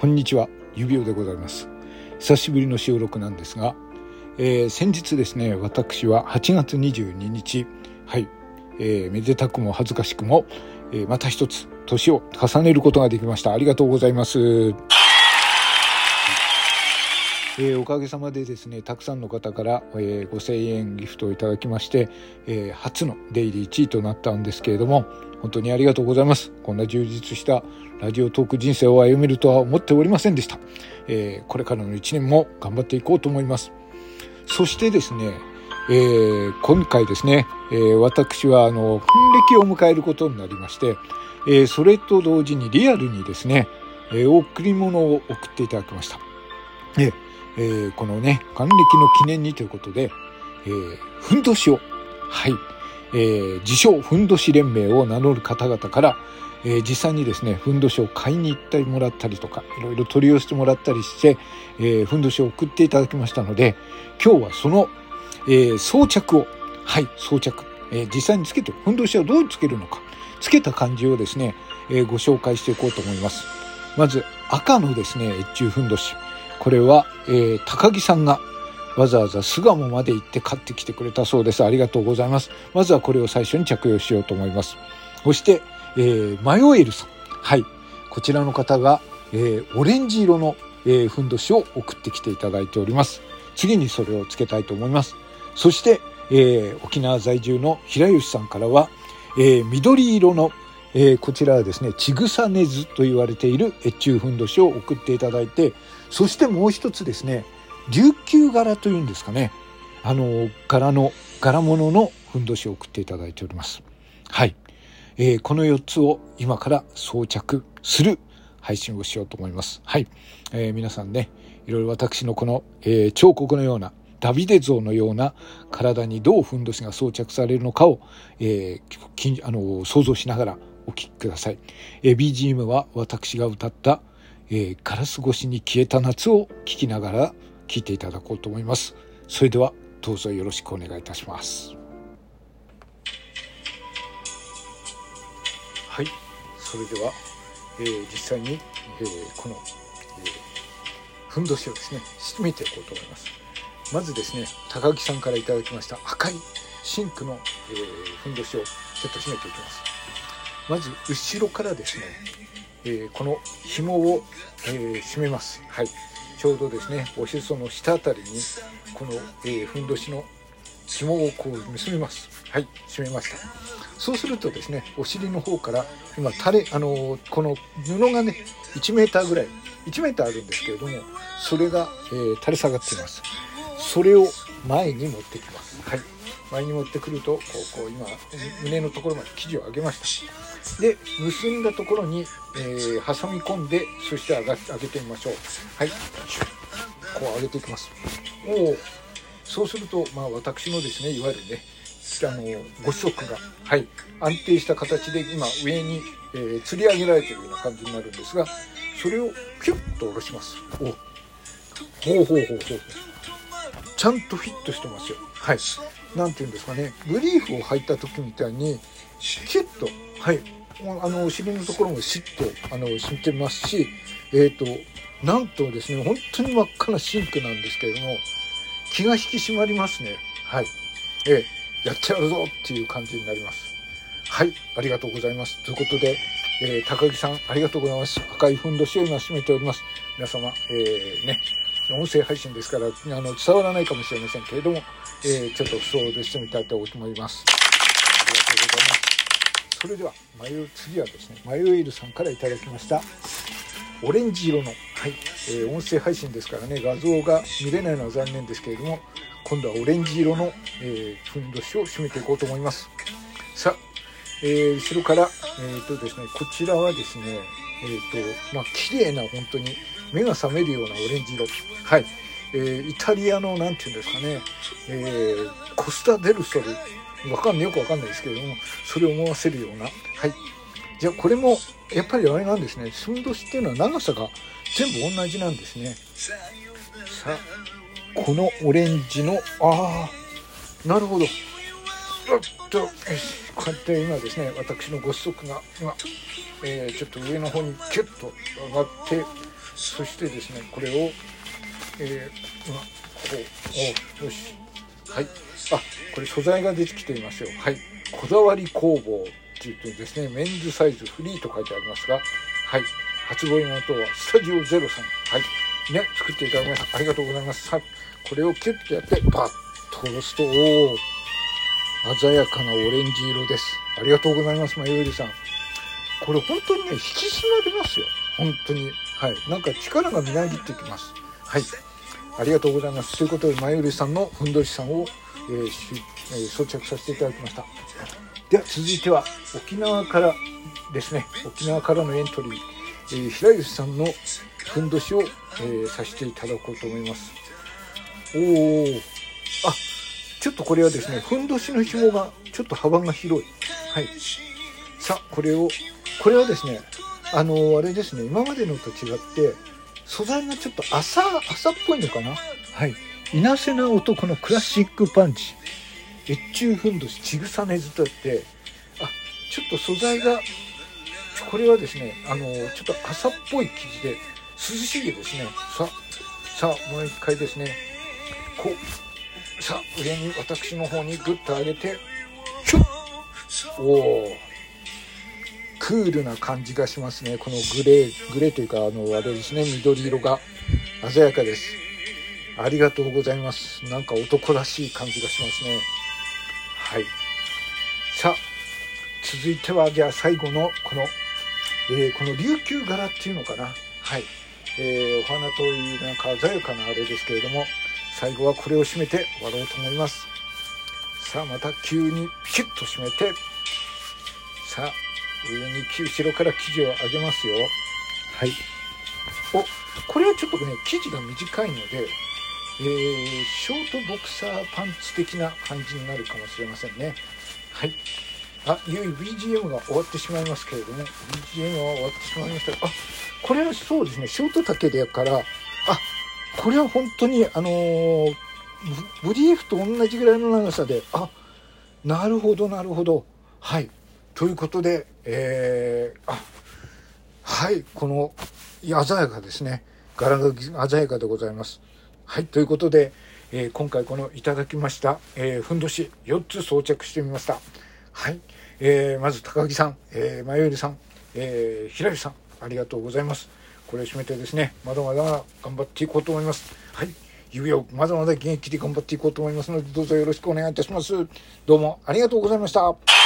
こんにちは。指輪でございます。久しぶりの収録なんですが、えー、先日ですね私は8月22日はい、えー、めでたくも恥ずかしくも、えー、また一つ年を重ねることができました。ありがとうございます。えー、おかげさまでですねたくさんの方から、えー、5000円ギフトをいただきまして、えー、初のデイリー1位となったんですけれども本当にありがとうございます。こんな充実したラジオトーク人生を歩めるとは思っておりませんでした、えー、これからの1年も頑張っていこうと思います。そしてですね、えー、今回ですね、えー、私はあの還暦を迎えることになりまして、えー、それと同時にリアルにですね、えー、贈り物を送っていただきました、えーえー、このね、還暦の記念にということで、えー、ふんどしを、はい、えー、自称ふんどし連盟を名乗る方々から、えー、実際にですね、ふんどしを買いに行ったりもらったりとか、いろいろ取り寄せてもらったりして、えー、ふんどしを送っていただきましたので、今日はその、えー、装着を、はい、装着、えー、実際につけて、ふんどしをどうつけるのか、つけた感じをですね、えー、ご紹介していこうと思います。まず、赤のですね、越中ふんどし。これは、えー、高木さんがわざわざ巣鴨まで行って買ってきてくれたそうです。ありがとうございます。まずはこれを最初に着用しようと思います。そして、えー、マヨエルさん。はい。こちらの方が、えー、オレンジ色の、えー、ふんどしを送ってきていただいております。次にそれをつけたいと思います。そして、えー、沖縄在住の平吉さんからは、えー、緑色の、えー、こちらはですね、ちぐさねずと言われている越中ふんどしを送っていただいて、そしてもう一つですね、琉球柄というんですかね、あの、柄の、柄物のふんどしを送っていただいております。はい。えー、この4つを今から装着する配信をしようと思います。はい。えー、皆さんね、いろいろ私のこの、えー、彫刻のような、ダビデ像のような体にどうふんどしが装着されるのかを、えー、あの想像しながらお聴きください。えー、BGM は私が歌ったえー、ガラス越しに消えた夏を聞きながら聞いていただこうと思います。それではどうぞよろしくお願いいたします。はい、それでは、えー、実際に、えー、この、えー、ふんどしをですね、締めていこうと思います。まずですね、高木さんからいただきました赤いシンクの、えー、ふんどしをちょっと締めていきます。まず後ろからですね、えー、この紐を、えー、締めます。はい。ちょうどですね、おへその下あたりに、この、えー、ふんどしの紐をこう結びます。はい、締めました。そうするとですね、お尻の方から今垂れ、あのこの布がね、1 m ぐらい、1 m あるんですけれども、それが、えー、垂れ下がっています。それを前に持ってきます。はい。前に持ってくるとこうこう今胸のところまで生地を上げました。で結んだところに、えー、挟み込んでそして上が上げてみましょう。はい。こう上げていきます。おおそうするとまあ私のですねいわゆるねあのご子息がはい安定した形で今上に、えー、吊り上げられてるような感じになるんですがそれをピュッと下ろします。おほうほうほうほう。ちゃんとフィットしてますよ。はい。何て言うんですかねブリーフを履いた時みたいにキュッとはい。あのお尻のところもシッとあの染みてますしえっ、ー、となんとですね本当に真っ赤なシンクなんですけれども気が引き締まりますね。はい。えー、やってやるぞっていう感じになります。はいありがとうございます。ということで、えー、高木さんありがとうございます。赤いふんどしを今締めております。皆様えー、ね音声配信ですからあの伝わらないかもしれませんけれども、えー、ちょっとそうでしてみたいと思います。ありがとうございます。それでは、迷次はですね、マヨイルさんから頂きました、オレンジ色の、はい、えー、音声配信ですからね、画像が見れないのは残念ですけれども、今度はオレンジ色の、えー、ふんどしを締めていこうと思います。さあ、えー、後ろから、えーとですね、こちらはですね、えーとまあ綺麗な本当に目が覚めるようなオレンジ色。はい。えー、イタリアの、なんていうんですかね、えー、コスタ・デルソル。わかんない、よくわかんないですけれども、それを思わせるような。はい。じゃあ、これも、やっぱりあれなんですね。ふんどしっていうのは長さが全部同じなんですね。さあ、このオレンジの、ああ、なるほど。おっと、こうやって今ですね、私のご子息が今、えー、ちょっと上の方にキュッと上がって、そしてですねこれをえー、今こうおよし。はい。あこれ素材が出てきていますよ。はい。こだわり工房っていうとですねメンズサイズフリーと書いてありますがはい。初恋の音はスタジオゼロさん。はい。ね作っていただきました。ありがとうございます。さあこれをキュッとやってパッと押すとおお鮮やかなオレンジ色です。ありがとうございますまゆりさん。これ本当にね引き締まりますよ。本当にはい。なんか力がみなぎってきます。はい。ありがとうございます。ということでまゆりさんのふんどしさんを、えーえー、装着させていただきました。では続いては沖縄からですね。沖縄からのエントリー、えー、平吉さんのふんどしを、えー、させていただこうと思います。おおあちょっとこれはですねふんどしの紐がちょっと幅が広い。はい。さあこれをこれはですねあのあれですね。今までのと違って素材がちょっと朝朝っぽいのかな？はい。稲瀬な男のクラシックパンチ。越中ふんどしちぐさねずとってあちょっと素材がこれはですねあのちょっと朝っぽい生地で涼しげですね。ささあもう一回ですね。こうさあ上に私の方にグッと上げてひょっ。おおクールな感じがしますね。このグレーグレーというかあのあれですね。緑色が鮮やかです。ありがとうございます。なんか男らしい感じがしますね。はい。さあ続いてはじゃあ最後のこの、えー、この琉球柄っていうのかな。はい、えー、お花というなんか鮮やかなあれですけれども最後はこれを締めて終わろうと思います。さあまた急にピュッと締めて。さあ上に後ろから生地を上げますよ。はい。おこれはちょっとね生地が短いので、えー、ショートボクサーパンツ的な感じになるかもしれませんね。はい。あいよいよ BGM が終わってしまいますけれども BGM は終わってしまいました。あこれはそうですね。ショート丈でやからあこれは本当にあのー、ブリーフと同じぐらいの長さであなるほどなるほど。はいということで、えー、あはいこの鮮やかですね。柄が鮮やかでございます。はいということで、えー、今回このいただきました、えー、ふんどし4つ装着してみました。はい、えー、まず高木さん、えー、前よりさん、えー、平井さんありがとうございます。これを締めてですねまだまだ頑張っていこうと思います。はい指をまだまだ現役で頑張っていこうと思いますのでどうぞよろしくお願いいたします。どうもありがとうございました。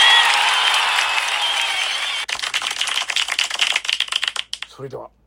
それでは。